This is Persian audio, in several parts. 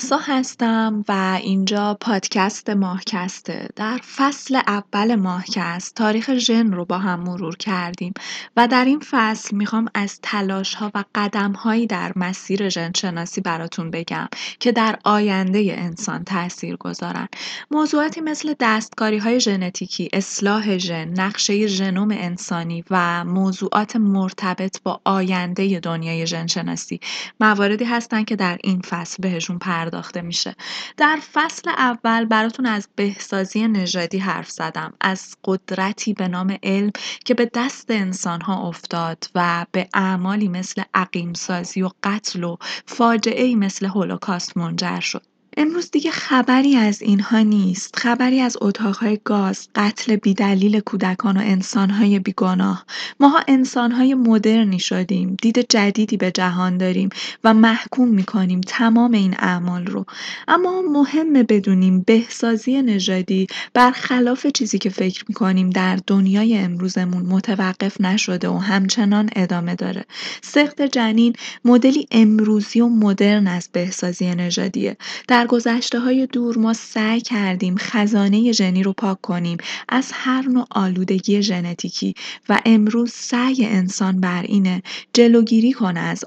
محسا هستم و اینجا پادکست ماهکسته. در فصل اول ماهکست تاریخ ژن رو با هم مرور کردیم و در این فصل می‌خوام از تلاش ها و قدم هایی در مسیر ژن شناسی براتون بگم که در آینده انسان تاثیر گذارن. موضوعاتی مثل دستکاری های ژنتیکی اصلاح ژن نقشه ژنوم انسانی و موضوعات مرتبط با آینده دنیای ژن شناسی مواردی هستند که در این فصل بهشون پرداخته میشه. در فصل اول براتون از بهسازی نژادی حرف زدم از قدرتی به نام علم که به دست انسان ها افتاد و به اعمالی مثل عقیم سازی و قتل و فاجعه مثل هولوکاست منجر شد. امروز دیگه خبری از اینها نیست. خبری از اتاقهای گاز قتل بیدلیل کودکان و انسانهای بیگناه. ماها انسانهای مدرنی شدیم دید جدیدی به جهان داریم و محکوم می‌کنیم تمام این اعمال رو. اما مهمه بدونیم بهسازی نژادی برخلاف چیزی که فکر می‌کنیم در دنیای امروزمون متوقف نشده و همچنان ادامه داره. سخت جنین مدلی امروزی و مدرن از بهسازی نژادیه. در های دور ما سعی کردیم خزانه ژنی رو پاک کنیم از هر نوع آلودگی ژنتیکی و امروز سعی انسان بر اینه جلوگیری کنه از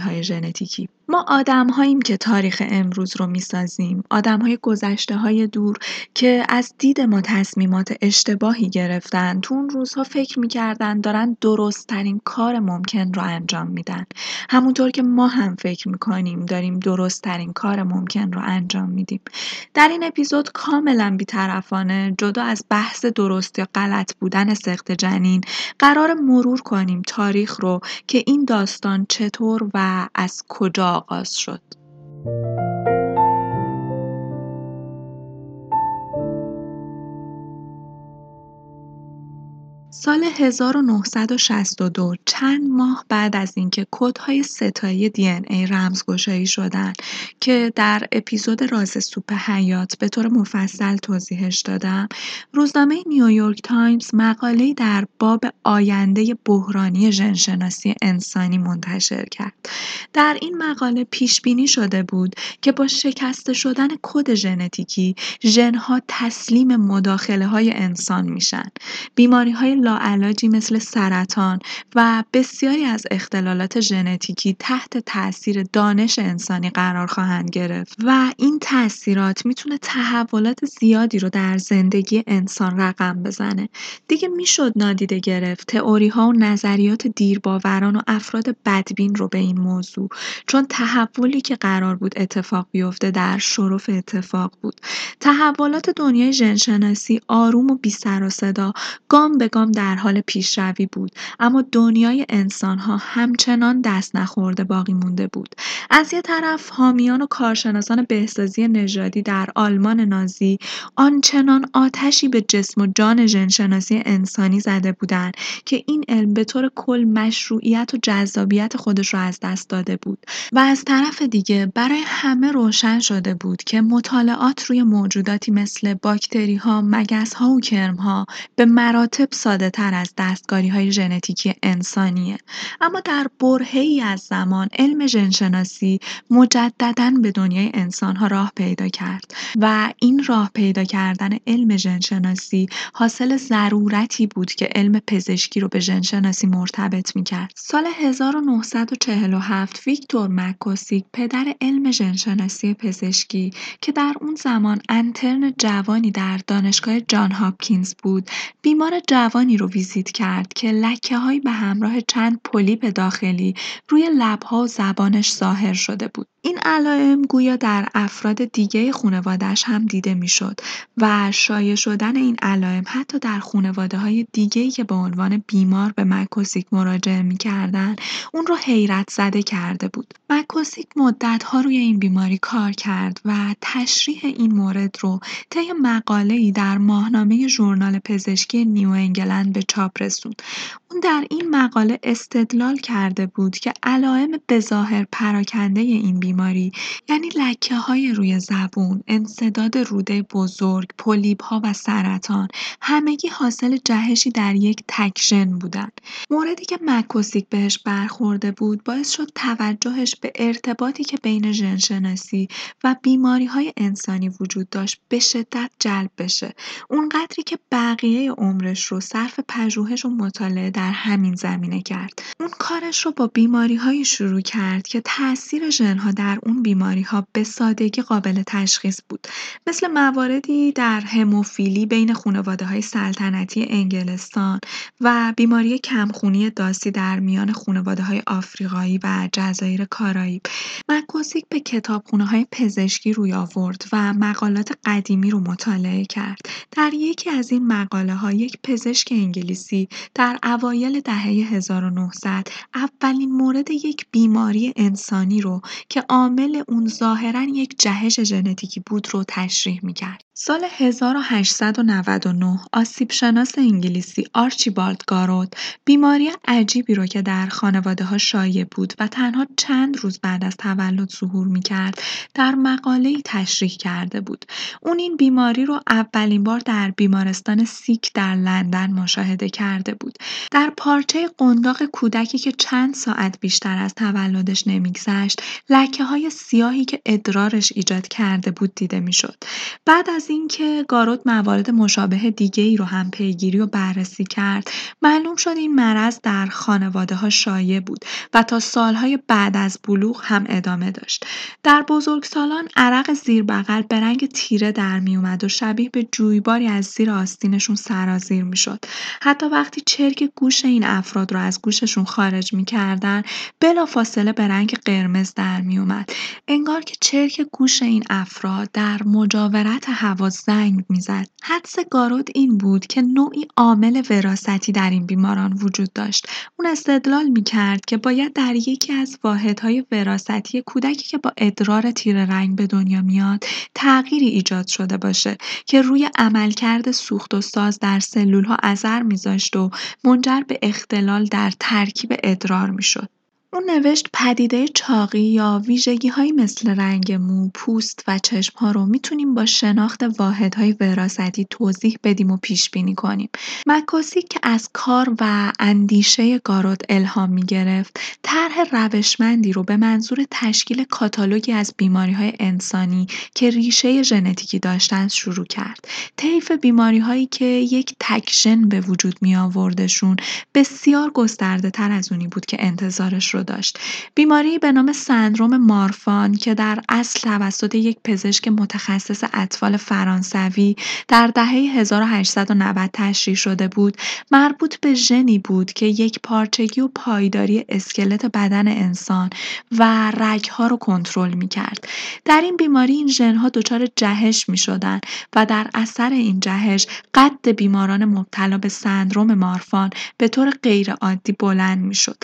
های ژنتیکی. ما هاییم که تاریخ امروز رو می‌سازیم. های گذشته های دور که از دید ما تصمیمات اشتباهی گرفتن تو اون روزها فکر می‌کردن دارن درست ترین کار ممکن رو انجام میدن. همونطور که ما هم فکر می‌کنیم داریم درست ترین کار ممکن رو انجام میدیم. در این اپیزود کاملا بیطرفانه جدا از بحث درست یا غلط بودن سخت جنین قرار مرور کنیم تاریخ رو که این داستان چطور و از کجا آغاز شد. سال 1962 چند ماه بعد از اینکه کدهای ستایی دی ای رمزگشایی شدن که در اپیزود راز سوپ حیات به طور مفصل توضیحش دادم روزنامه نیویورک تایمز مقاله در باب آینده بحرانی ژنشناسی انسانی منتشر کرد. در این مقاله پیش بینی شده بود که با شکسته شدن کد ژنتیکی ژنها تسلیم مداخله های انسان میشن. بیماری های لاعلاجی مثل سرطان و بسیاری از اختلالات ژنتیکی تحت تاثیر دانش انسانی قرار خواهند گرفت و این تاثیرات می‌تونه تحولات زیادی رو در زندگی انسان رقم بزنه. دیگه می‌شد نادیده گرفت تئوری ها و نظریات دیرباوران و افراد بدبین رو به این موضوع چون تحولی که قرار بود اتفاق بیفته در شرف اتفاق بود. تحولات دنیای ژنشناسی آروم و بی سر و صدا گام به گام در حال پیشروی بود. اما دنیای انسانها همچنان دست نخورده باقی مونده بود. از یه طرف حامیان و کارشناسان بهسازی نژادی در آلمان نازی آنچنان آتشی به جسم و جان ژنشناسی انسانی زده بودند که این علم به طور کل مشروعیت و جذابیت خودش را از دست داده بود. و از طرف دیگه برای همه روشن شده بود که مطالعات روی موجوداتی مثل باکتری ها، مگس ها و کرم ها به مراتب ساده تر از دستگاری های ژنتیکی انسانیه. اما در ای از زمان علم ژنشناسی مجددا به دنیای انسان ها راه پیدا کرد و این راه پیدا کردن علم ژنشناسی حاصل ضرورتی بود که علم پزشکی رو به ژنشناسی مرتبط می‌کرد. سال 1947 ویکتور مکوسیک پدر علم ژنشناسی پزشکی که در اون زمان انترن جوانی در دانشگاه جان هاپکینز بود بیمار جوانی رو ویزیت کرد که لکه به همراه چند پولیپ داخلی روی لبها و زبانش ظاهر شده بود. این علائم گویا در افراد دیگه خانواده‌اش هم دیده می‌شد و شایع شدن این علائم حتی در خانواده های دیگه‌ای که به عنوان بیمار به مکوسیک مراجعه می‌کردن اون رو حیرت زده کرده بود. مکوسیک ها روی این بیماری کار کرد و تشریح این مورد رو طی ای در ماهنامه ژورنال پزشکی نیو انگلند به چاپ رسوند. اون در این مقاله استدلال کرده بود که علائم بظاهر پراکنده این بیماری یعنی لکه های روی زبون، انصداد روده بزرگ، پولیپ ها و سرطان همگی حاصل جهشی در یک تکشن بودن. موردی که مکوسیک بهش برخورده بود باعث شد توجهش به ارتباطی که بین ژنشناسی و بیماری های انسانی وجود داشت به شدت جلب بشه. اونقدری که بقیه عمرش رو صرف پژوهش و مطالعه در همین زمینه کرد. اون کارش رو با هایی شروع کرد که تاثیر ژنها در اون ها به سادگی قابل تشخیص بود. مثل مواردی در هموفیلی بین های سلطنتی انگلستان و بیماری کمخونی داسی در میان های آفریقایی و جزایر کارائیب. مکوسیک به های پزشکی روی آورد و مقالات قدیمی رو مطالعه کرد. در یکی از این مقاله ها یک پزشک انگلیسی در اوایل دهه 1900 اولین مورد یک بیماری انسانی رو که عامل اون ظاهرا یک جهش ژنتیکی بود رو تشریح می‌کرد. سال 1899 آسیبشناس انگلیسی آرچیبالد گاروت بیماری عجیبی رو که در خانواده ها شایع بود و تنها چند روز بعد از تولد ظهور می کرد در مقاله تشریح کرده بود. اون این بیماری رو اولین بار در بیمارستان سیک در لندن مشاهده کرده بود. در پارچه قنداق کودکی که چند ساعت بیشتر از تولدش نمیگذشت لکه های سیاهی که ادرارش ایجاد کرده بود دیده می‌شد. بعد از اینکه گاروت موارد مشابه دیگه ای رو هم پیگیری و بررسی کرد معلوم شد این مرض در خانواده ها شایع بود و تا سالهای بعد از بلوغ هم ادامه داشت در بزرگسالان عرق زیر بغل به رنگ تیره در می و شبیه به جویباری از زیر آستینشون سرازیر می شد. حتی وقتی چرک گوش این افراد رو از گوششون خارج می کردن بلا فاصله به رنگ قرمز در می اومد. انگار که چرک گوش این افراد در مجاورت هوا زنگ می‌زد. حدس گارود این بود که نوعی عامل وراستی در این بیماران وجود داشت. اون استدلال می‌کرد که باید در یکی از واحدهای وراستی کودکی که با ادرار تیر رنگ به دنیا میاد تغییری ایجاد شده باشه که روی عملکرد سوخت و ساز در سلول ها اثر میذاشت و منجر به اختلال در ترکیب ادرار می‌شد. اون نوشت پدیده چاقی یا هایی مثل رنگ مو، پوست و ها رو می‌تونیم با شناخت واحدهای وراثتی توضیح بدیم و پیش بینی کنیم. مکاسی که از کار و اندیشه گاروت الهام می‌گرفت، طرح روشمندی رو به منظور تشکیل کاتالوگی از های انسانی که ریشه ژنتیکی داشتن شروع کرد. طیف هایی که یک تکشن به وجود می آوردشون بسیار گسترده تر از اونی بود که انتظارش رو داشت. بیماری به نام سندروم مارفان که در اصل توسط یک پزشک متخصص اطفال فرانسوی در دهه 1890 تشریح شده بود، مربوط به ژنی بود که یک پارچگی و پایداری اسکلت بدن انسان و رگها رو کنترل می کرد. در این بیماری این ژنها دچار جهش می شدن و در اثر این جهش قد بیماران مبتلا به سندروم مارفان به طور غیرعادی بلند می شد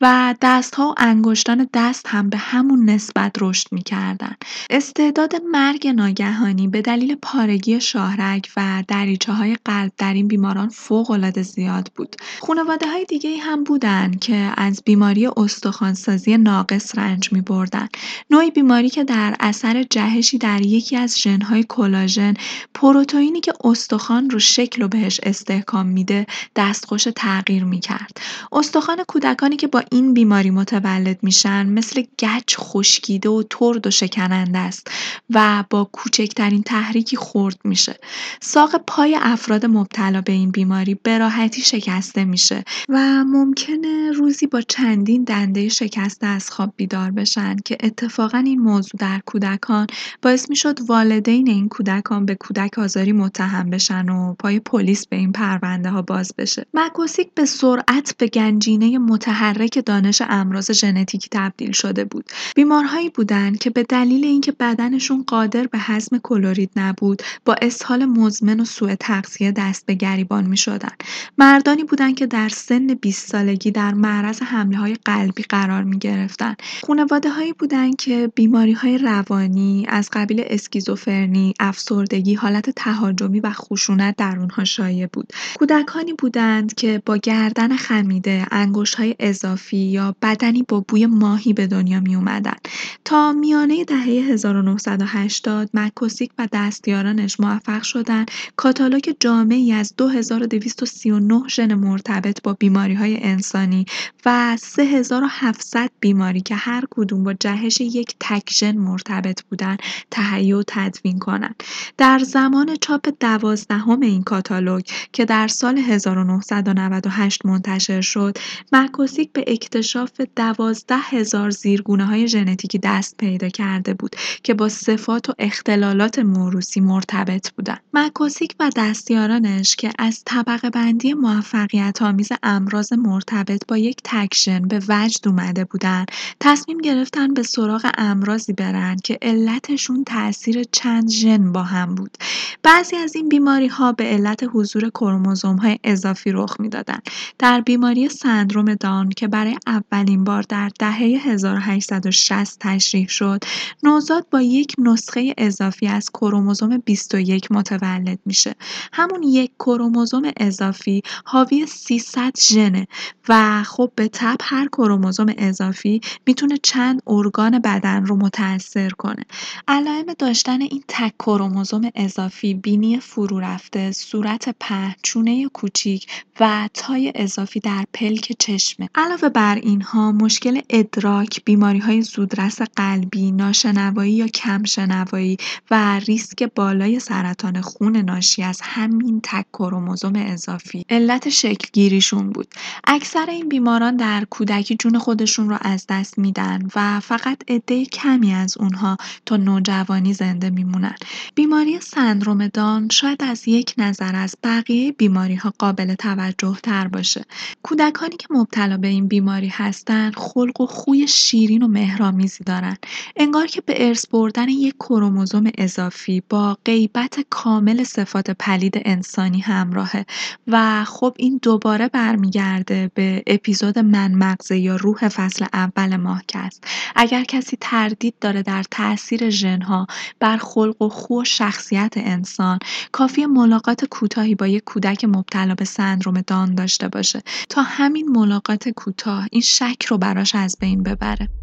و دستها و انگشتان دست هم به همون نسبت رشد می‌کردن. استعداد مرگ ناگهانی به دلیل پارگی شاهرگ و دریچه های قلب در این بیماران فوق العاده زیاد بود. خانواده های دیگه هم بودن که از بیماری استخوانسازی ناقص رنج می بردن. نوعی بیماری که در اثر جهشی در یکی از ژنهای کلاژن پروتئینی که استخوان رو شکل و بهش استحکام میده دستخوش تغییر می‌کرد. استخوان کودکانی که با این بیماری متولد میشن مثل گچ خشکیده و ترد و شکننده است و با کوچکترین تحریکی خرد میشه. ساق پای افراد مبتلا به این بیماری به راحتی شکسته میشه و ممکنه روزی با چندین دنده شکسته از خواب بیدار بشن که اتفاقا این موضوع در کودکان باعث می‌شد والدین این کودکان به کودک آزاری متهم بشن و پای پلیس به این پرونده ها باز بشه. مکوسیک به سرعت به گنجینه متحرک دانش امراض ژنتیکی تبدیل شده بود بیمارهایی بودند که به دلیل اینکه بدنشون قادر به هضم کلورید نبود با اسهال مزمن و سوء تغذیه دست به گریبان می شدن. مردانی بودند که در سن 20 سالگی در معرض حمله های قلبی قرار می گرفتن. خانواده هایی بودند که بیماری های روانی از قبیل اسکیزوفرنی، افسردگی، حالت تهاجمی و خشونت در اونها شایع بود. کودکانی بودند که با گردن خمیده، انگشت های اضافی یا بدنی با بوی ماهی به دنیا می اومدن. تا میانه دهه 1980 مکوسیک و دستیارانش موفق شدن کاتالوگ جامعی از 2239 ژن مرتبط با بیماری های انسانی و 3700 بیماری که هر کدوم با جهش یک تک ژن مرتبط بودن تهیه و تدوین کنند. در زمان چاپ دوازدهم این کاتالوگ که در سال 1998 منتشر شد، مکوسیک به اکتشاف دوازده هزار زیرگونه های ژنتیکی دست پیدا کرده بود که با صفات و اختلالات موروسی مرتبط بودند. مکوسیک و دستیارانش که از طبقه بندی موفقیت آمیز امراض مرتبط با یک تکشن به وجد اومده بودن تصمیم گرفتن به سراغ امراضی برن که علتشون تاثیر چند ژن با هم بود بعضی از این بیماری ها به علت حضور کروموزوم های اضافی رخ می‌دادند در بیماری سندروم دان که برای اولین بار در دهه 1860 تشریح شد. نوزاد با یک نسخه اضافی از کروموزوم 21 متولد میشه. همون یک کروموزوم اضافی حاوی 300 ژنه و خب به تب هر کروموزوم اضافی می‌تونه چند ارگان بدن رو متاثر کنه. علائم داشتن این تک کروموزوم اضافی بینی فرو رفته صورت پهن چونه کوچیک و تای اضافی در پلک چشمه. علاوه بر اینها مشکل ادراک بیماری های زودرس قلبی ناشنوایی یا کمشنوایی و ریسک بالای سرطان خون ناشی از همین تک کروموزوم اضافی. علت شکل گیریشون بود. اکثر این بیماران در کودکی جون خودشون رو از دست میدن و فقط عده کمی از اونها تا نوجوانی زنده میمونن. بیماری سندروم دان شاید از یک نظر از بقیه بیماری ها قابل توجه تر باشه. کودکانی که مبتلا به این بیماری هستن خلق و خوی شیرین و مهرامیزی دارن. انگار که به ارث بردن یک کروموزوم اضافی با غیبت کامل صفات پلید انسانی همراهه. و خب این دوباره برمیگرده به اپیزود من مغزه یا روح فصل اول ماه است اگر کسی تردید داره در تاثیر ژنها بر خلق و خو و شخصیت انسان کافی ملاقات کوتاهی با یک کودک مبتلا به سندروم دان داشته باشه. تا همین ملاقات کوتاه این شک رو براش از بین ببره.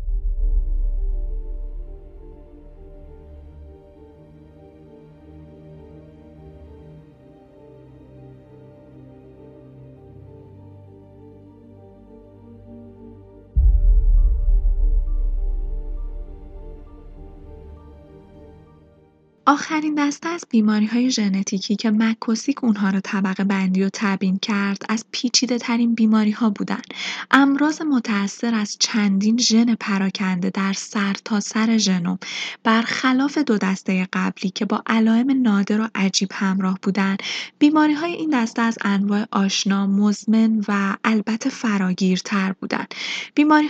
آخرین دسته از های ژنتیکی که مکوسیک اونها رو طبقه بندی و تبیین کرد از ترین بیماری‌ها بودن. امراض متأثر از چندین ژن پراکنده در سر تا سر ژنوم برخلاف دو دسته قبلی که با علائم نادر و عجیب همراه بودن های این دسته از انواع آشنا، مزمن و البته فراگیرتر بودن.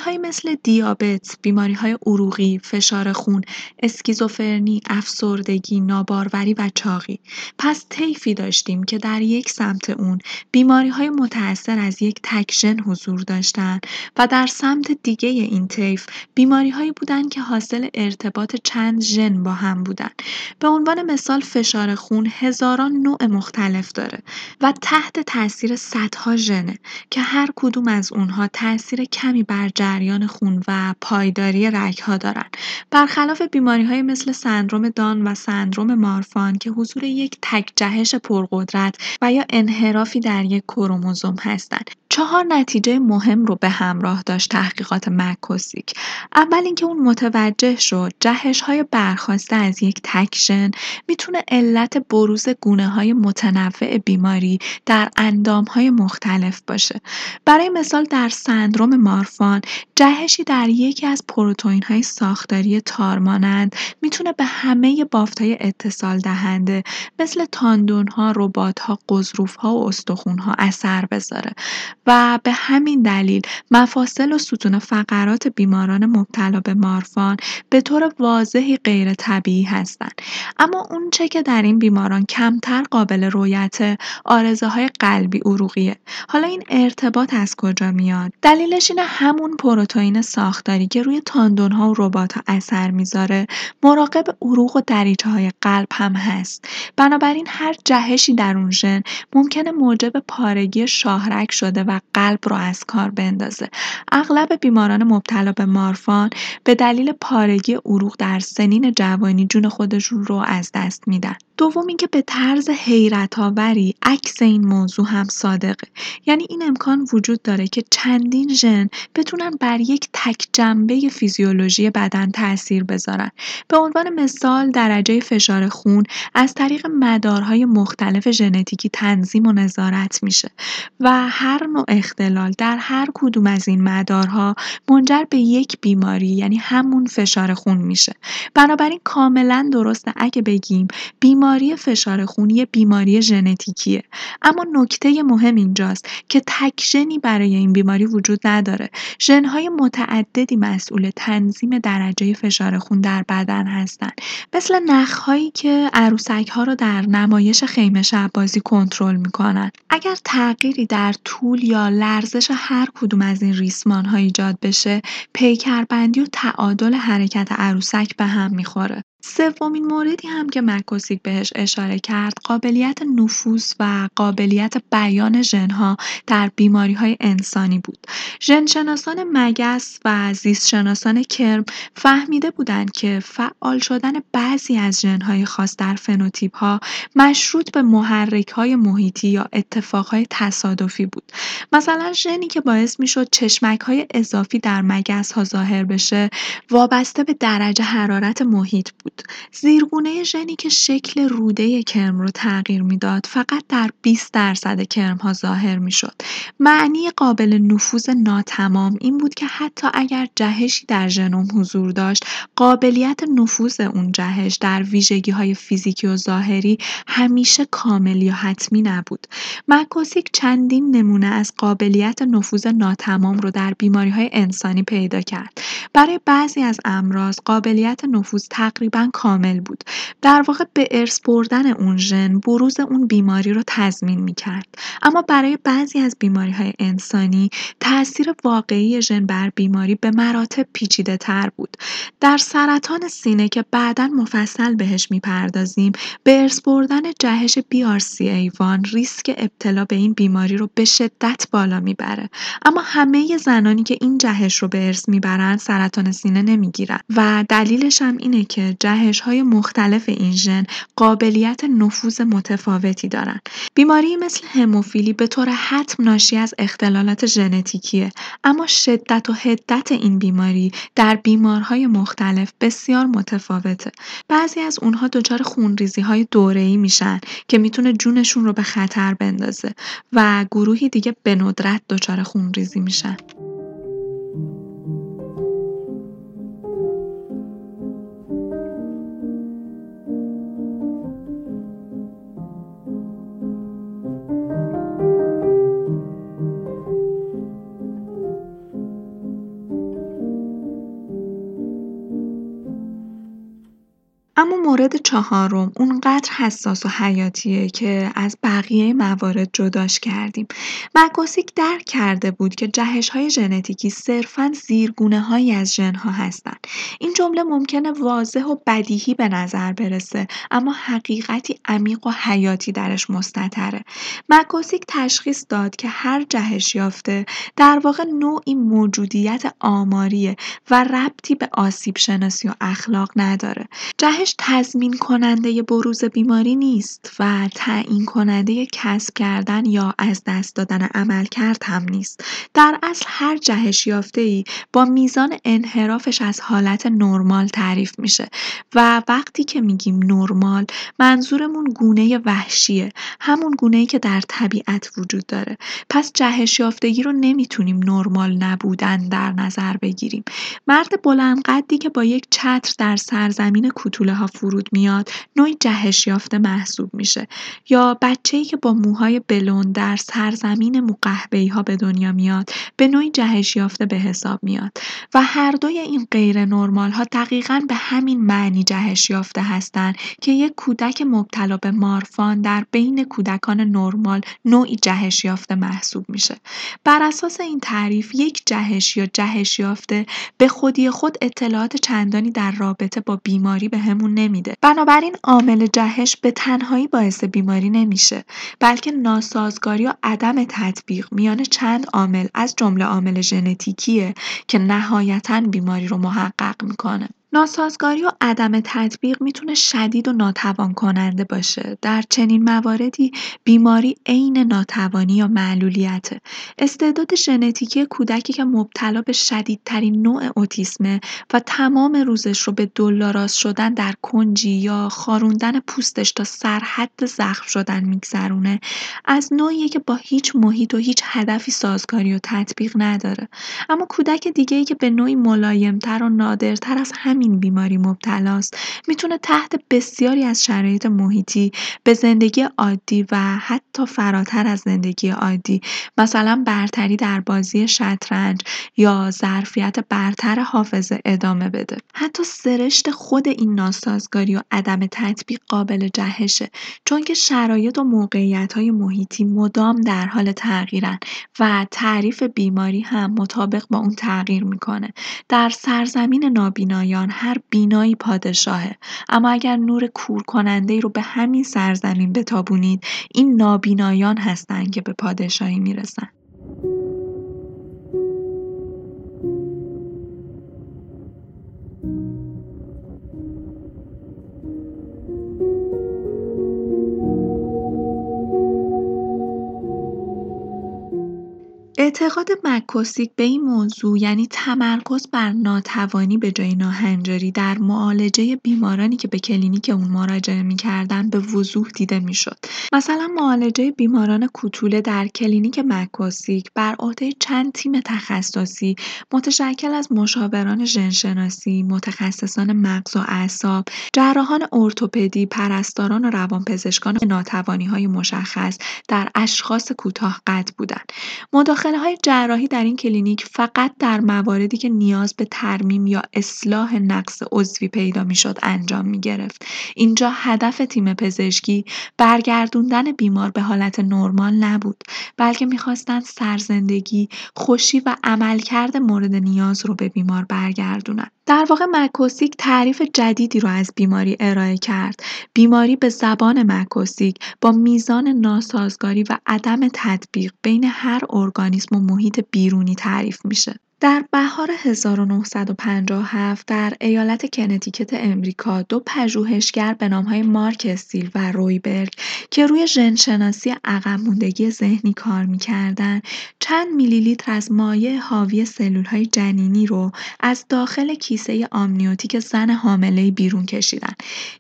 های مثل دیابت، های عروقی، فشار خون، اسکیزوفرنی، افسردگی ناباروری و چاقی. پس طیفی داشتیم که در یک سمت اون بیماری های متأثر از یک تکژن حضور داشتند و در سمت دیگه این طیف بیماری هایی بودند که حاصل ارتباط چند ژن با هم بودن. به عنوان مثال فشار خون هزاران نوع مختلف داره و تحت تاثیر صدها ژنه که هر کدوم از اونها تاثیر کمی بر جریان خون و پایداری رگ ها دارن. برخلاف بیماری های مثل سندروم دان و سندروم مارفان که حضور یک تک جهش پرقدرت و یا انحرافی در یک کروموزوم هستند. چهار نتیجه مهم رو به همراه داشت تحقیقات مکوسیک. اول اینکه اون متوجه شد جهش های برخواسته از یک تکشن می‌تونه علت بروز گونه های متنوع بیماری در اندام های مختلف باشه. برای مثال در سندروم مارفان جهشی در یکی از پروتئین های ساختاری تارمانند می‌تونه به همه بافت اتصال دهنده مثل تاندون ها، ربات ها، قضروف ها و استخون ها اثر بذاره. و به همین دلیل مفاصل و ستون فقرات بیماران مبتلا به مارفان به طور واضحی غیر طبیعی هستند. اما اونچه که در این بیماران کمتر قابل رویت آرزه های قلبی عروقیه. حالا این ارتباط از کجا میاد؟ دلیلش اینه همون پروتئین ساختاری که روی تاندون ها و ربات ها اثر می‌ذاره مراقب عروق و دریچه های قلب هم هست بنابراین هر جهشی در اون ژن ممکنه موجب پارگی شاهرگ شده و قلب رو از کار بندازه. اغلب بیماران مبتلا به مارفان به دلیل پارگی عروق در سنین جوانی جون خودشون رو از دست میدن. دوم اینکه به طرز حیرت آوری عکس این موضوع هم صادقه. یعنی این امکان وجود داره که چندین ژن بتونن بر یک تک جنبه فیزیولوژی بدن تاثیر بذارن. به عنوان مثال درجه فشار خون از طریق مدارهای مختلف ژنتیکی تنظیم و نظارت میشه و هر نوع اختلال در هر کدوم از این مدارها منجر به یک بیماری یعنی همون فشار خون میشه. بنابراین کاملا درسته. اگه بگیم بیماری فشار خون یه بیماری ژنتیکیه. اما نکته مهم اینجاست که تک ژنی برای این بیماری وجود نداره. ژنهای متعددی مسئول تنظیم درجه فشار خون در بدن هستند. مثل نخهایی که عروسک ها رو در نمایش خیمه شب بازی کنترل می‌کنن. اگر تغییری در طول یا لرزش هر کدوم از این ریسمان ها ایجاد بشه پیکربندی و تعادل حرکت عروسک به هم می‌خوره. سومین موردی هم که مکوسیک بهش اشاره کرد قابلیت نفوذ و قابلیت بیان ژنها در بیماری های انسانی بود. ژنشناسان مگس و زیستشناسان کرم فهمیده بودند که فعال شدن بعضی از ژنهای خاص در فنوتیپ ها مشروط به محرک های محیطی یا اتفاق های تصادفی بود. مثلا ژنی که باعث می‌شد چشمک های اضافی در مگس ها ظاهر بشه وابسته به درجه حرارت محیط بود. زیرگونه ژنی که شکل روده کرم رو تغییر می‌داد فقط در 20 درصد کرم ها ظاهر می‌شد. معنی قابل نفوذ ناتمام این بود که حتی اگر جهشی در ژنوم حضور داشت قابلیت نفوذ اون جهش در ویژگی های فیزیکی و ظاهری همیشه کامل یا حتمی نبود. مکوسیک چندین نمونه از قابلیت نفوذ ناتمام رو در بیماری های انسانی پیدا کرد. برای بعضی از امراض قابلیت نفوذ تقریبا کامل بود. در واقع به ارث بردن اون ژن بروز اون بیماری رو تضمین می کرد اما برای بعضی از بیماری های انسانی تاثیر واقعی ژن بر بیماری به مراتب پیچیده تر بود. در سرطان سینه که بعدا مفصل بهش می‌پردازیم به ارث بردن جهش BRCA1 ریسک ابتلا به این بیماری رو به شدت بالا می‌بره. اما همه زنانی که این جهش رو به ارث می‌برن سرطان سینه نمی‌گیرن. و دلیلش هم اینه که های مختلف این ژن قابلیت نفوذ متفاوتی دارند. بیماری مثل هموفیلی به طور حتم ناشی از اختلالات ژنتیکیه اما شدت و حدت این بیماری در بیمارهای مختلف بسیار متفاوته. بعضی از اونها دچار خونریزی های دوره‌ای میشن که می‌تونه جونشون رو به خطر بندازه و گروهی دیگه به ندرت دچار خونریزی میشن. اما مورد چهارم اونقدر حساس و حیاتیه که از بقیه موارد جداش کردیم. مکوسیک درک کرده بود که جهش های ژنتیکی صرفا زیرگونه هایی از ژنها هستند. این جمله ممکنه واضح و بدیهی به نظر برسه اما حقیقتی عمیق و حیاتی درش مستطره. مکوسیک تشخیص داد که هر جهش یافته در واقع نوعی موجودیت آماریه و ربطی به آسیب شناسی و اخلاق نداره. جهش تضمین کننده بروز بیماری نیست و تعیین کننده کسب کردن یا از دست دادن عملکرد هم نیست. در اصل هر جهش ای با میزان انحرافش از حالت نرمال تعریف میشه و وقتی که میگیم نرمال منظورمون گونه وحشیه همون ای که در طبیعت وجود داره پس جهش یافتگی رو نمی‌تونیم نرمال نبودن در نظر بگیریم مرد بلند قدی که با یک چتر در سرزمین کوتوله ها فرود میاد نوعی جهش یافته محسوب میشه. یا ای که با موهای بلون در سرزمین مقهبه‌ای ها به دنیا میاد به نوعی جهش یافته به حساب میاد. و هر دوی این غیر نرمال ها دقیقا به همین معنی جهش یافته هستند که یک کودک مبتلا به مارفان در بین کودکان نرمال نوعی جهش یافته محسوب میشه. بر اساس این تعریف یک جهش یا جهش یافته به خودی خود اطلاعات چندانی در رابطه با بیماری به همون میده. بنابراین عامل جهش به تنهایی باعث بیماری نمیشه بلکه ناسازگاری و عدم تطبیق میان چند عامل از جمله عامل ژنتیکیه که نهایتا بیماری رو محقق می‌کنه. ناسازگاری و عدم تطبیق می‌تونه شدید و ناتوان کننده باشه. در چنین مواردی بیماری عین ناتوانی یا معلولیته. استعداد ژنتیکی کودکی که مبتلا به شدیدترین نوع اوتیسمه و تمام روزش رو به دلاراز شدن در کنجی یا خاروندن پوستش تا سرحد زخم شدن میگذرونه از نوعیه که با هیچ محیط و هیچ هدفی سازگاری و تطبیق نداره اما کودک دیگه ای که به نوعی ملایمتر و نادرتر از همین بیماری مبتلاست می‌تونه تحت بسیاری از شرایط محیطی به زندگی عادی و حتی فراتر از زندگی عادی مثلا برتری در بازی شطرنج یا ظرفیت برتر حافظه ادامه بده. حتی سرشت خود این ناسازگاری و عدم تطبیق قابل جهشه چون که شرایط و موقعیت های محیطی مدام در حال تغییرن و تعریف بیماری هم مطابق با اون تغییر می‌کنه. در سرزمین نابینایان هر بینایی پادشاهه. اما اگر نور کور کننده رو به همین سرزمین بتابونید این نابینایان هستند که به پادشاهی می‌رسن. اعتقاد مکوسیک به این موضوع یعنی تمرکز بر ناتوانی به جای ناهنجاری در معالجه بیمارانی که به کلینیک اون مراجعه می‌کردن به وضوح دیده می‌شد. مثلا معالجه بیماران کوتوله در کلینیک مکوسیک بر عهده چند تیم تخصصی متشکل از مشاوران ژنشناسی، متخصصان مغز و اعصاب، جراحان ارتوپدی، پرستاران و روانپزشکان ناتوانی های مشخص در اشخاص کوتاه قد بودند. های جراحی در این کلینیک فقط در مواردی که نیاز به ترمیم یا اصلاح نقص عضوی پیدا می‌شد انجام گرفت. اینجا هدف تیم پزشکی برگردوندن بیمار به حالت نرمال نبود بلکه می‌خواستند سرزندگی، خوشی و عملکرد مورد نیاز رو به بیمار برگردونند. در واقع مکوسیک تعریف جدیدی رو از بیماری ارائه کرد. بیماری به زبان مکوسیک با میزان ناسازگاری و عدم تطبیق بین هر ارگانیسم و محیط بیرونی تعریف میشه. در بهار 1957 در ایالت کنتیکت امریکا دو پژوهشگر به نامهای مارک استیل و رویبرگ که روی ژنشناسی عقب موندگی ذهنی کار می‌کردن چند میلی لیتر از مایع حاوی سلولهای جنینی رو از داخل کیسه آمنیوتیک زن حامله بیرون کشیدن.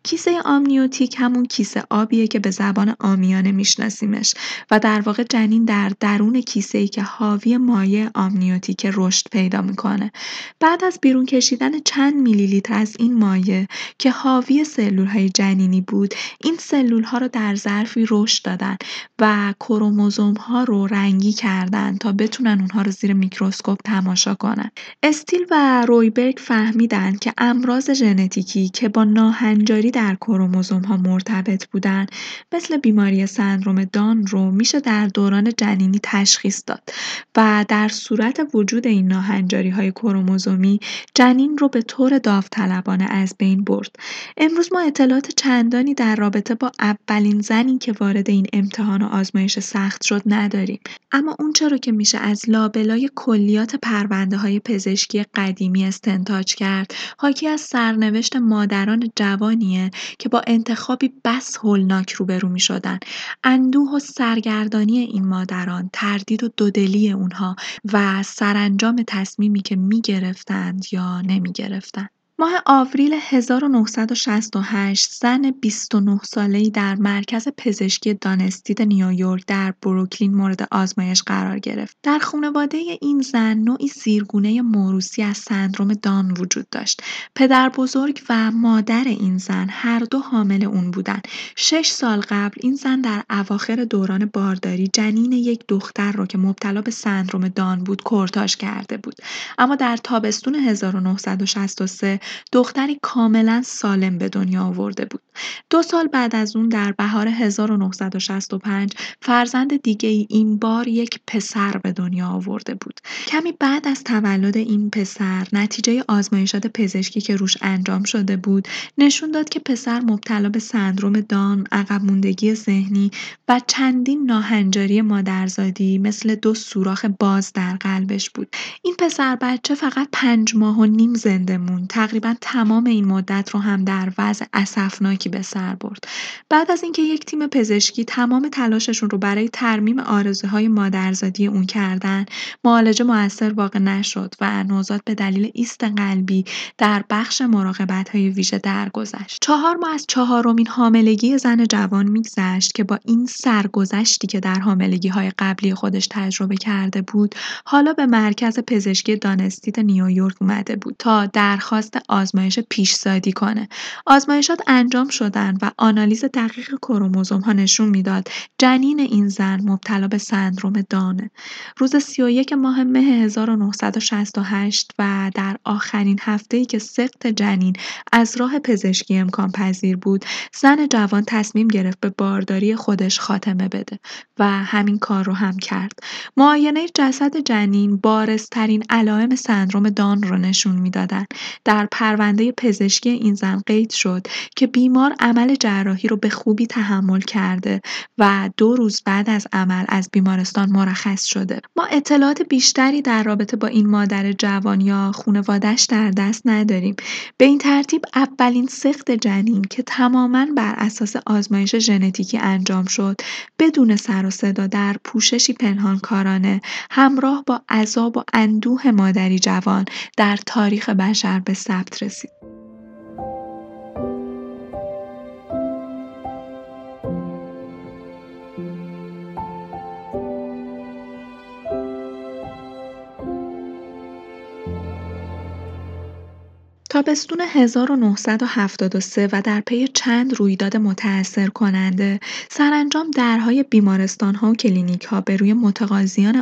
کیسه آمنیوتیک همون کیسه آبیه که به زبان عامیانه میشناسیمش و در واقع جنین در درون کیسه ای که حاوی مایع آمنیوتیک رشد پیدا می‌کنه. بعد از بیرون کشیدن چند میلی لیتر از این مایع که حاوی سلول های جنینی بود این سلول ها رو در ظرفی رشد دادن و کروموزوم ها رو رنگی کردن تا بتونن اونها رو زیر میکروسکوپ تماشا کنن. استیل و رویبرگ فهمیدن که امراض ژنتیکی که با ناهنجاری در کروموزوم ها مرتبط بودن مثل بیماری سندروم دان رو میشه در دوران جنینی تشخیص داد و در صورت وجود این های کروموزومی جنین رو به طور داوطلبانه از بین برد. امروز ما اطلاعات چندانی در رابطه با اولین زنی که وارد این امتحان و آزمایش سخت شد نداریم. اما اون چرا که میشه از لابلای کلیات پرونده های پزشکی قدیمی استنتاج کرد حاکی از سرنوشت مادران جوانیه که با انتخابی بس هولناک روبرو می شدن. اندوه و سرگردانی این مادران تردید و دودلی اونها و سرانجام تصمیمی که می‌گرفتند یا نمی‌گرفتند. ماه آوریل 1968 زن 29 ساله‌ای در مرکز پزشکی دانستید نیویورک در بروکلین مورد آزمایش قرار گرفت. در خانواده این زن نوعی زیرگونه موروسی از سندروم دان وجود داشت. پدر بزرگ و مادر این زن هر دو حامل اون بودند. شش سال قبل این زن در اواخر دوران بارداری جنین یک دختر را که مبتلا به سندروم دان بود کرتاژ کرده بود. اما در تابستون 1963 دختری کاملا سالم به دنیا آورده بود. دو سال بعد از اون در بهار 1965 فرزند دیگه ای این بار یک پسر به دنیا آورده بود. کمی بعد از تولد این پسر نتیجه آزمایشات پزشکی که روش انجام شده بود نشون داد که پسر مبتلا به سندروم دان، عقب موندگی ذهنی و چندین ناهنجاری مادرزادی مثل دو سوراخ باز در قلبش بود. این پسر بچه فقط پنج ماه و نیم زنده موند. تمام این مدت رو هم در وضع اسفناکی به سر برد. بعد از اینکه یک تیم پزشکی تمام تلاششون رو برای ترمیم های مادرزادی اون کردن، معالجه موثر واقع نشد و نوزاد به دلیل ایست قلبی در بخش های ویژه درگذشت. چهار ماه از چهارمین حاملگی زن جوان میگذشت که با این سرگذشتی که در های قبلی خودش تجربه کرده بود، حالا به مرکز پزشکی دانستیت نیویورک اومده بود تا درخواست آزمایش پیشزادی کنه. آزمایشات انجام شدن و آنالیز دقیق کروموزوم ها نشون می‌داد جنین این زن مبتلا به سندروم دانه. روز 31 ماه مه 1968 و در آخرین هفته ای که سقط جنین از راه پزشکی امکان پذیر بود، زن جوان تصمیم گرفت به بارداری خودش خاتمه بده و همین کار رو هم کرد. معاینه جسد جنین بارزترین علائم سندروم دان رو نشون می‌دادن. در پرونده پزشکی این زن قید شد که بیمار عمل جراحی رو به خوبی تحمل کرده و دو روز بعد از عمل از بیمارستان مرخص شده. ما اطلاعات بیشتری در رابطه با این مادر جوان یا خانوادش در دست نداریم. به این ترتیب اولین سخت جنین که تماما بر اساس آزمایش ژنتیکی انجام شد بدون سر و صدا در پوششی پنهانکارانه همراه با عذاب و اندوه مادری جوان در تاریخ بشر به ثبت aptresit. تابستون 1973 و در پی چند رویداد متأثر کننده سرانجام درهای ها و ها به روی متقاضیان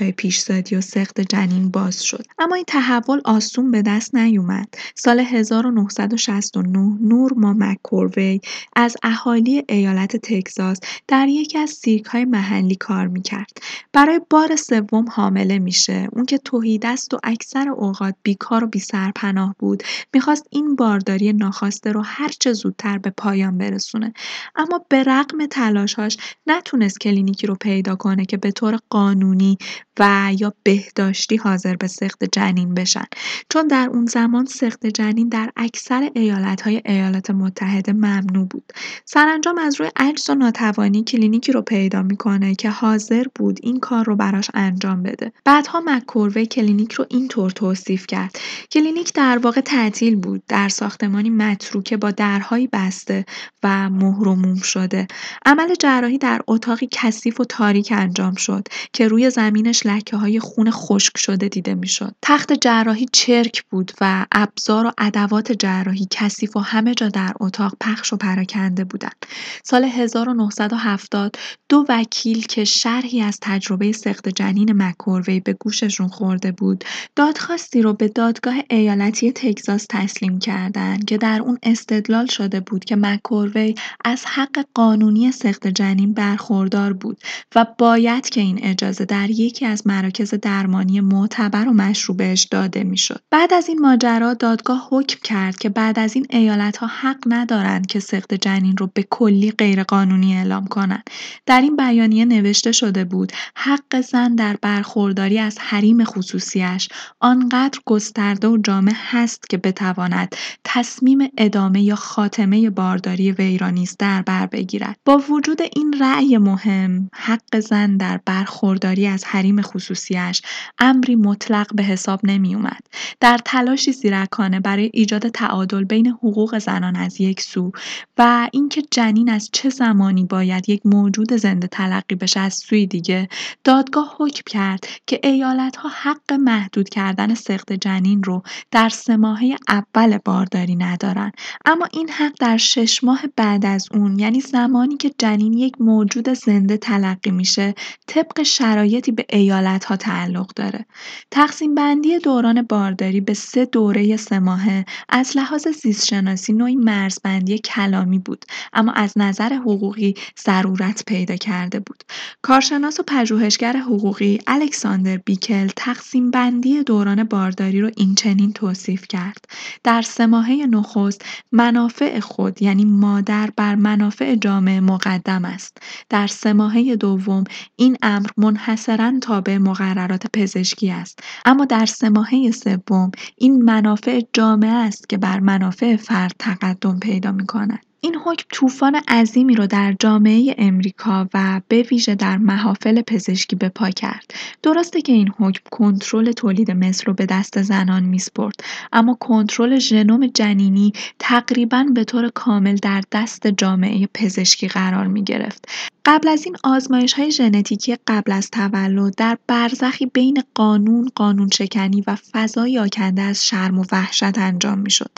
های پیشزادی و سخت جنین باز شد. اما این تحول آسون به دست نیومد. سال 1969 نور ما مکوروی از اهالی ایالت تگزاس در یکی از های محلی کار می‌کرد. برای بار سوم حامله میشه. اون که توحیدست و اکثر اوقات بیکار و بیسرپناه بود. می‌خواست این بارداری ناخواسته رو هرچه زودتر به پایان برسونه. اما به رغم تلاشاش نتونست کلینیکی رو پیدا کنه که به طور قانونی و یا بهداشتی حاضر به سقط جنین بشن. چون در اون زمان سقط جنین در اکثر ایالت های ایالات متحده ممنوع بود. سرانجام از روی عجز و ناتوانی کلینیکی رو پیدا می‌کنه که حاضر بود این کار رو براش انجام بده. بعدها مکوروی کلینیک رو اینطور توصیف کرد. کلینیک در واقع تعطیل بود. در ساختمانی متروکه با درهایی بسته و مهر شده. عمل جراحی در اتاقی کثیف و تاریک انجام شد که روی زمینش لکه های خون خشک شده دیده می‌شد. تخت جراحی چرک بود و ابزار و ادوات جراحی کثیف و همه جا در اتاق پخش و پراکنده بودند. سال 1970 دو وکیل که شرحی از تجربه سخت جنین مکوروی به گوششون خورده بود دادخواستی رو به دادگاه ایالتی تگزاس تسلیم کردند که در اون استدلال شده بود که مکوروی از حق قانونی سخت جنین برخوردار بود و باید که این اجازه در یکی از مراکز درمانی معتبر و مشروع بهش داده می‌شد. بعد از این ماجرا دادگاه حکم کرد که بعد از این ایالت ها حق ندارند که سخت جنین رو به کلی غیرقانونی اعلام کنند. در این بیانیه نوشته شده بود حق زن در برخورداری از حریم خصوصیش آنقدر گسترده و جامع هست که بتواند تصمیم ادامه یا خاتمه بارداری وی را نیز در بر بگیرد. با وجود این رأی مهم حق زن در برخورداری از حریم خصوصیش امری مطلق به حساب نمی اومد. در تلاشی زیرکانه برای ایجاد تعادل بین حقوق زنان از یک سو و اینکه جنین از چه زمانی باید یک موجود زنده تلقی بشه از سوی دیگه دادگاه حکم کرد که ایالت ها حق محدود کردن سخت جنین رو در سه ماهه اول بارداری ندارن. اما این حق در شش ماه بعد از اون یعنی زمانی که جنین یک موجود زنده تلقی میشه طبق شرایطی به ایالت ها تعلق داره. تقسیم بندی دوران بارداری به سه دوره سه ماهه از لحاظ زیستشناسی نوعی مرزبندی کلامی بود اما از نظر حقوقی ضرورت پیدا کرده بود. کارشناس و پژوهشگر حقوقی الکساندر بیکل تقسیم بندی دوران بارداری رو این چنین توصیف کرد. در سه نخست منافع خود یعنی مادر بر منافع جامعه مقدم است. در سه دوم این امر منحصرا تابع مقررات پزشکی است. اما در سه سوم این منافع جامعه است که بر منافع فرد تقدم پیدا می کند. این حکم طوفان عظیمی رو در جامعه امریکا و به ویژه در محافل پزشکی به پا کرد. درسته که این حکم کنترل تولید مثل رو به دست زنان میسپرد اما کنترل ژنوم جنینی تقریبا به طور کامل در دست جامعه پزشکی قرار می گرفت. قبل از این آزمایش های ژنتیکی قبل از تولد در برزخی بین قانون، قانون شکنی و فضای آکنده از شرم و وحشت انجام می شد.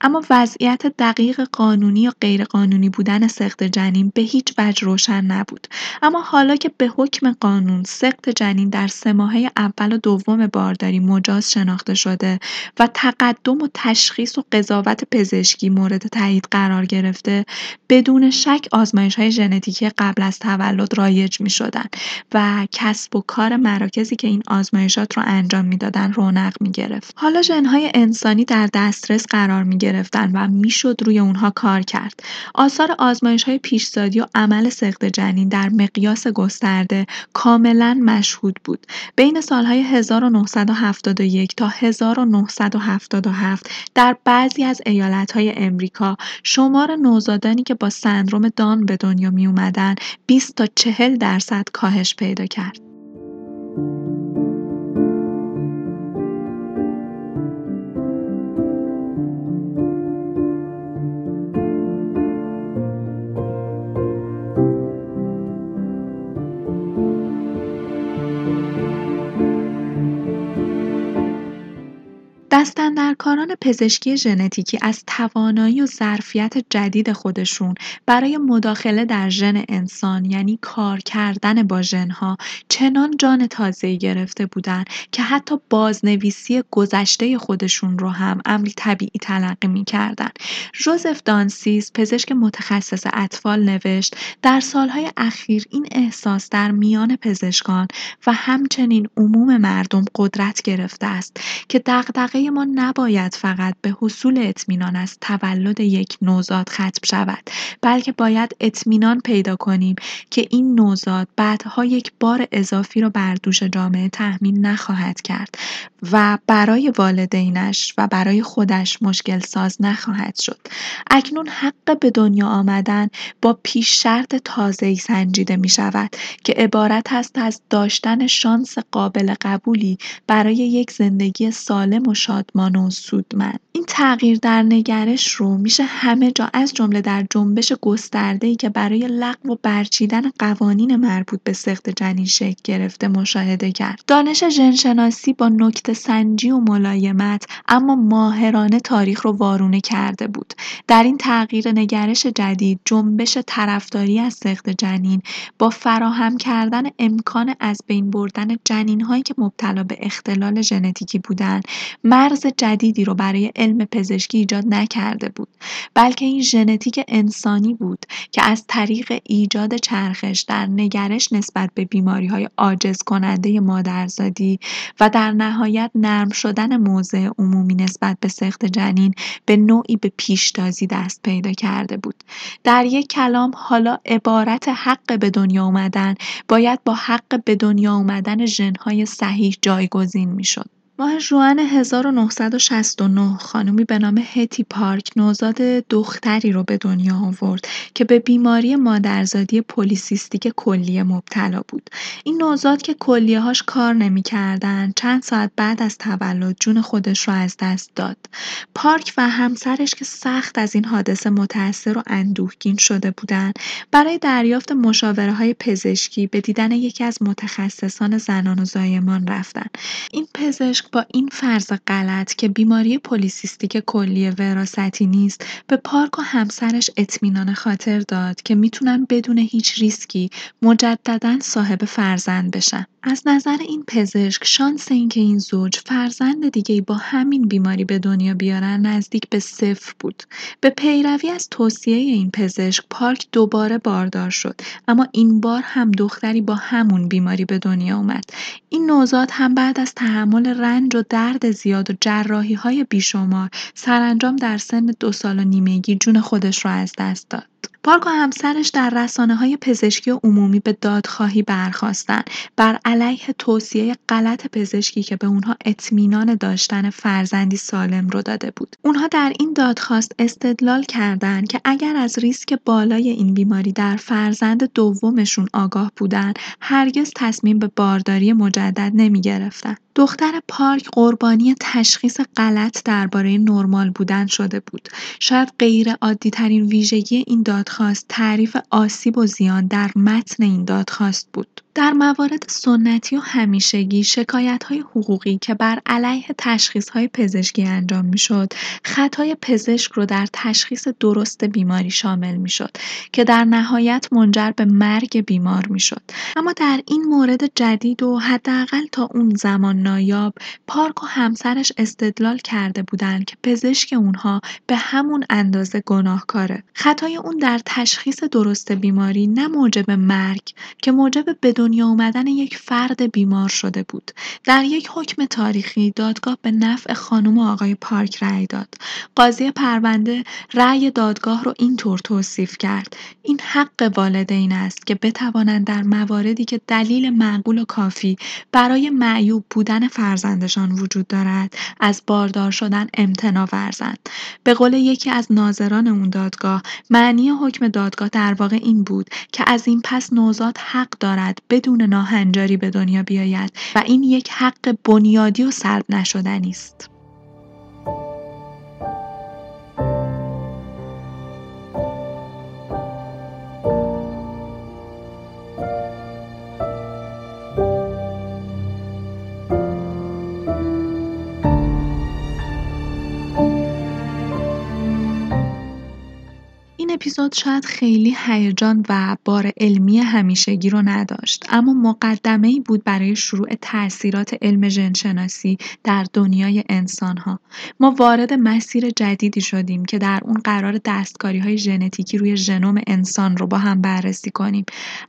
اما وضعیت دقیق قانونی یا غیرقانونی بودن سخت جنین به هیچ وجه روشن نبود. اما حالا که به حکم قانون سخت جنین در سه ماهه اول و دوم بارداری مجاز شناخته شده و تقدم و تشخیص و قضاوت پزشکی مورد تایید قرار گرفته بدون شک آزمایش های ژنتیکی قبل از تولد رایج می شدن و کسب و کار مراکزی که این آزمایشات رو انجام می‌دادن رونق می گرفت. حالا ژنهای انسانی در دسترس قرار می گرفتن و می‌شد روی اونها کار کرد. آثار آزمایش های پیشزادی و عمل سخت جنین در مقیاس گسترده کاملا مشهود بود. بین سالهای 1971 تا 1977 در بعضی از ایالتهای امریکا شمار نوزادانی که با سندروم دان به دنیا می اومدن 20 تا 40 درصد کاهش پیدا کرد. دستندرکاران پزشکی ژنتیکی از توانایی و ظرفیت جدید خودشون برای مداخله در ژن انسان یعنی کار کردن با ژنها چنان جان تازه‌ای گرفته بودند که حتی بازنویسی گذشته خودشون رو هم امری طبیعی تلقی می‌کردند. ژوزف دانسیس پزشک متخصص اطفال نوشت در سالهای اخیر این احساس در میان پزشکان و همچنین عموم مردم قدرت گرفته است که دغدغه ما نباید فقط به حصول اطمینان از تولد یک نوزاد ختم شود بلکه باید اطمینان پیدا کنیم که این نوزاد بعدها یک بار اضافی را بر دوش جامعه تحمیل نخواهد کرد و برای والدینش و برای خودش مشکل ساز نخواهد شد. اکنون حق به دنیا آمدن با پیش شرط تازه سنجیده می شود که عبارت است از داشتن شانس قابل قبولی برای یک زندگی سالم و شادمان و سودمند. این تغییر در نگرش رو میشه همه جا از جمله در جنبش ای که برای لغو و برچیدن قوانین مربوط به سخت جنین شکل گرفته مشاهده کرد. دانش ژنشناسی با نکته سنجی و ملایمت اما ماهرانه تاریخ رو وارونه کرده بود. در این تغییر نگرش جدید جنبش طرفداری از سخت جنین با فراهم کردن امکان از بین بردن جنین هایی که مبتلا به اختلال ژنتیکی بودند مرز جدیدی رو برای علم پزشکی ایجاد نکرده بود بلکه این ژنتیک انسانی بود که از طریق ایجاد چرخش در نگرش نسبت به بیماری های عاجز کننده مادرزادی و در نهایت نرم شدن موضع عمومی نسبت به سخت جنین به نوعی به پیشتازی دست پیدا کرده بود. در یک کلام حالا عبارت حق به دنیا اومدن باید با حق به دنیا اومدن ژنهای صحیح جایگزین می‌شد. ماه ژوئن 1969 خانمی به نام هتی پارک نوزاد دختری رو به دنیا آورد که به بیماری مادرزادی پلیسیستیک کلیه مبتلا بود. این نوزاد که هاش کار نمی‌کردن چند ساعت بعد از تولد جون خودش رو از دست داد. پارک و همسرش که سخت از این حادثه متأثر و اندوهگین شده بودند، برای دریافت مشاوره‌های پزشکی به دیدن یکی از متخصصان زنان و زایمان رفتن. این پزشک پزشک با این فرض غلط که بیماری پلی‌کیستیک کلیه وراثتی نیست به پارک و همسرش اطمینان خاطر داد که می‌تونن بدون هیچ ریسکی مجددا صاحب فرزند بشن. از نظر این پزشک شانس اینکه این زوج فرزند دیگه با همین بیماری به دنیا بیارن نزدیک به صفر بود. به پیروی از توصیه این پزشک پارک دوباره باردار شد اما این بار هم دختری با همون بیماری به دنیا اومد. این نوزاد هم بعد از تحمل رنج و درد زیاد و جراحی های بیشمار سرانجام در سن دو سال و نیمگی جون خودش را از دست داد. پارک و همسرش در رسانه های پزشکی عمومی به دادخواهی برخواستند بر علیه توصیه غلط پزشکی که به اونها اطمینان داشتن فرزندی سالم رو داده بود. اونها در این دادخواست استدلال کردند که اگر از ریسک بالای این بیماری در فرزند دومشون آگاه بودن هرگز تصمیم به بارداری مجدد نمی گرفتن. دختر پارک قربانی تشخیص غلط درباره نرمال بودن شده بود. شاید غیر عادی ترین ویژگی این دادخواست تعریف آسیب و زیان در متن این دادخواست بود. در موارد سنتی و همیشگی های حقوقی که بر علیه های پزشکی انجام می‌شد، خطای پزشک رو در تشخیص درست بیماری شامل می‌شد که در نهایت منجر به مرگ بیمار می‌شد. اما در این مورد جدید و حداقل تا اون زمان نایاب پارک و همسرش استدلال کرده بودند که پزشک اونها به همون اندازه گناهکاره. خطای اون در تشخیص درست بیماری نه موجب مرگ که موجب بدون دنیا آمدن یک فرد بیمار شده بود. در یک حکم تاریخی دادگاه به نفع خانم و آقای پارک رأی داد. قاضی پرونده رأی دادگاه رو اینطور توصیف کرد. این حق والدین است که بتوانند در مواردی که دلیل معقول و کافی برای معیوب بودن فرزندشان وجود دارد از باردار شدن امتنا ورزند. به قول یکی از ناظران اون دادگاه معنی حکم دادگاه در واقع این بود که از این پس نوزاد حق دارد بدون ناهنجاری به دنیا بیاید و این یک حق بنیادی و سلب نشدنی است. اپیزود شاید خیلی هیجان و بار علمی همیشگی رو نداشت اما مقدمه ای بود برای شروع تاثیرات علم ژنشناسی در دنیای انسان ها ما وارد مسیر جدیدی شدیم که در اون قرار دستکاری های ژنتیکی روی ژنوم انسان رو با هم بررسی کنیم.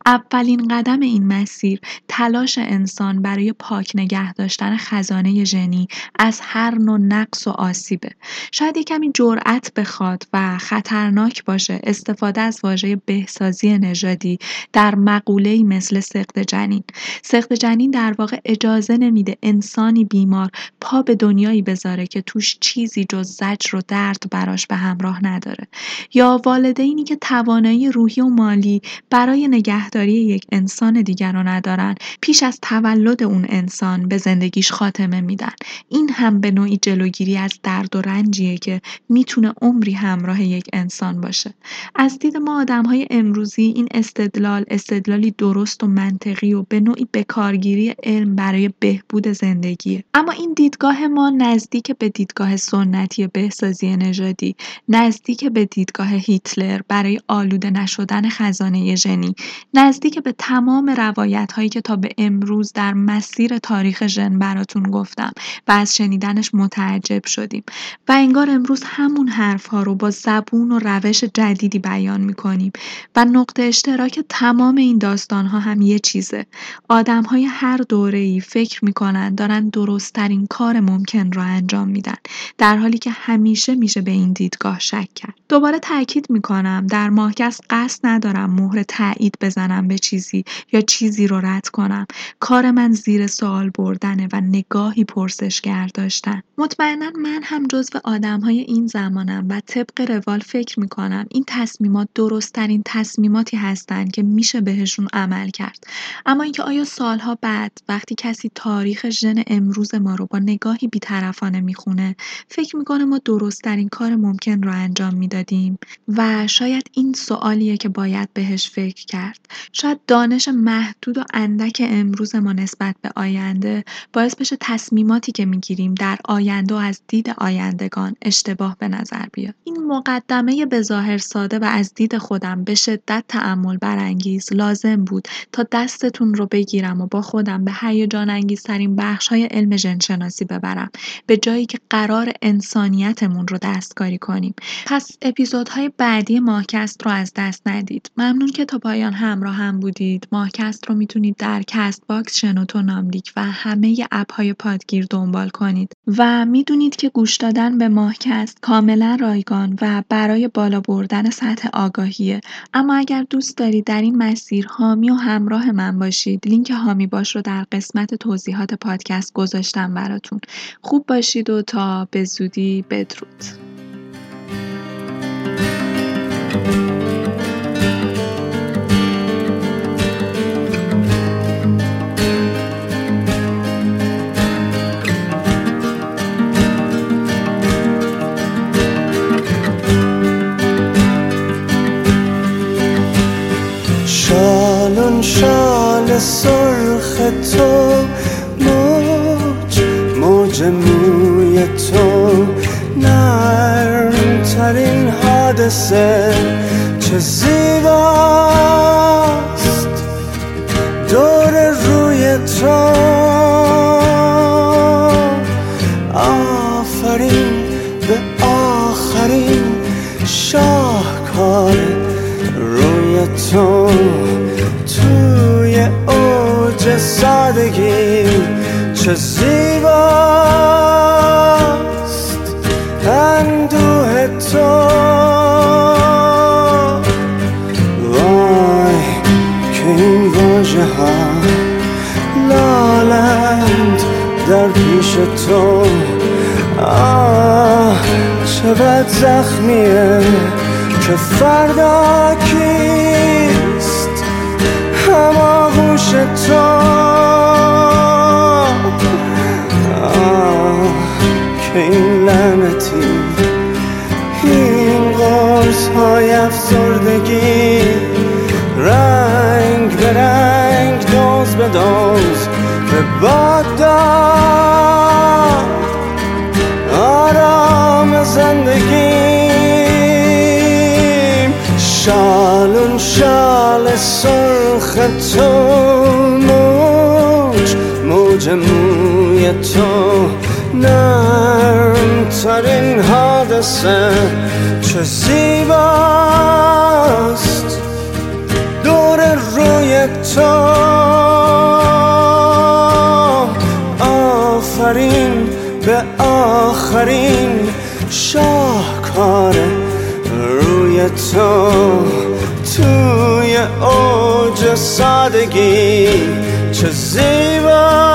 اولین قدم این مسیر تلاش انسان برای پاک نگه داشتن خزانه ژنی از هر نوع نقص و آسیبه. شاید کمی جرأت بخواد و خطرناک باشه استفاده از واژه بهسازی نژادی در مقوله‌ای مثل سقط جنین. سقط جنین در واقع اجازه نمیده انسانی بیمار پا به دنیایی بذاره که توش چیزی جز زجر و درد براش به همراه نداره. یا والدینی که توانایی روحی و مالی برای نگهداری یک انسان دیگر رو ندارن پیش از تولد اون انسان به زندگیش خاتمه میدن. این هم به نوعی جلوگیری از درد و رنجیه که می‌تونه عمری همراه یک انسان باشه. از دید ما های امروزی این استدلال استدلالی درست و منطقی و به نوعی بکارگیری علم برای بهبود زندگیه. اما این دیدگاه ما نزدیک به دیدگاه سنتی بهسازی نژادی نزدیک به دیدگاه هیتلر برای آلوده نشدن خزانه ژنی نزدیک به تمام روایت هایی که تا به امروز در مسیر تاریخ ژن براتون گفتم و از شنیدنش متعجب شدیم. و انگار امروز همون حرف ها رو با زبون و روش جدید جدیدی بیان می‌کنیم و نقطه اشتراک تمام این داستان ها هم یه چیزه. آدم های هر دوره ای فکر می‌کنن دارن درستترین کار ممکن را انجام میدن در حالی که همیشه میشه به این دیدگاه شک کرد. دوباره تاکید می‌کنم در ماهکس قصد ندارم مهر تایید بزنم به چیزی یا چیزی رو رد کنم. کار من زیر سوال بردنه و نگاهی پرسشگر داشتن. مطمئنا من هم جزو آدم های این زمانم و طبق روال فکر می‌کنم این تصمیمات درستترین تصمیماتی هستند که میشه بهشون عمل کرد. اما اینکه آیا سالها بعد وقتی کسی تاریخ ژن امروز ما رو با نگاهی بیطرفانه می‌خونه فکر می‌کنه ما درستترین کار ممکن رو انجام می‌دادیم؟ و شاید این سوالیه که باید بهش فکر کرد. شاید دانش محدود و اندک امروز ما نسبت به آینده باعث بشه تصمیماتی که می‌گیریم در آینده و از دید آیندگان اشتباه به نظر بیاد. این مقدمه به ظاهر ساده و از دید خودم به شدت تعمل برانگیز لازم بود تا دستتون رو بگیرم و با خودم به هیجان انگیزترین بخش های علم ژنشناسی ببرم. به جایی که قراره انسانیتمون رو دستکاری کنیم. پس اپیزودهای بعدی ماهکست رو از دست ندید. ممنون که تا پایان همراه هم بودید. ماهکست رو می‌تونید در کست باکس، شنوتو، ناملیک و همه اپ های پادگیر دنبال کنید. و می‌دونید که گوش دادن به ماهکست کاملا رایگان و برای بالا بردن سطح آگاهیه. اما اگر دوست دارید در این مسیر حامی و همراه من باشید لینک حامی باش رو در قسمت توضیحات پادکست گذاشتم براتون. خوب باشید و تا به زودی بدرود. سرخ تو موج موج موی تو. نرم ترین حادثه چه زیباست. دور روی تو به باد توی اوج سادگی چه زیبا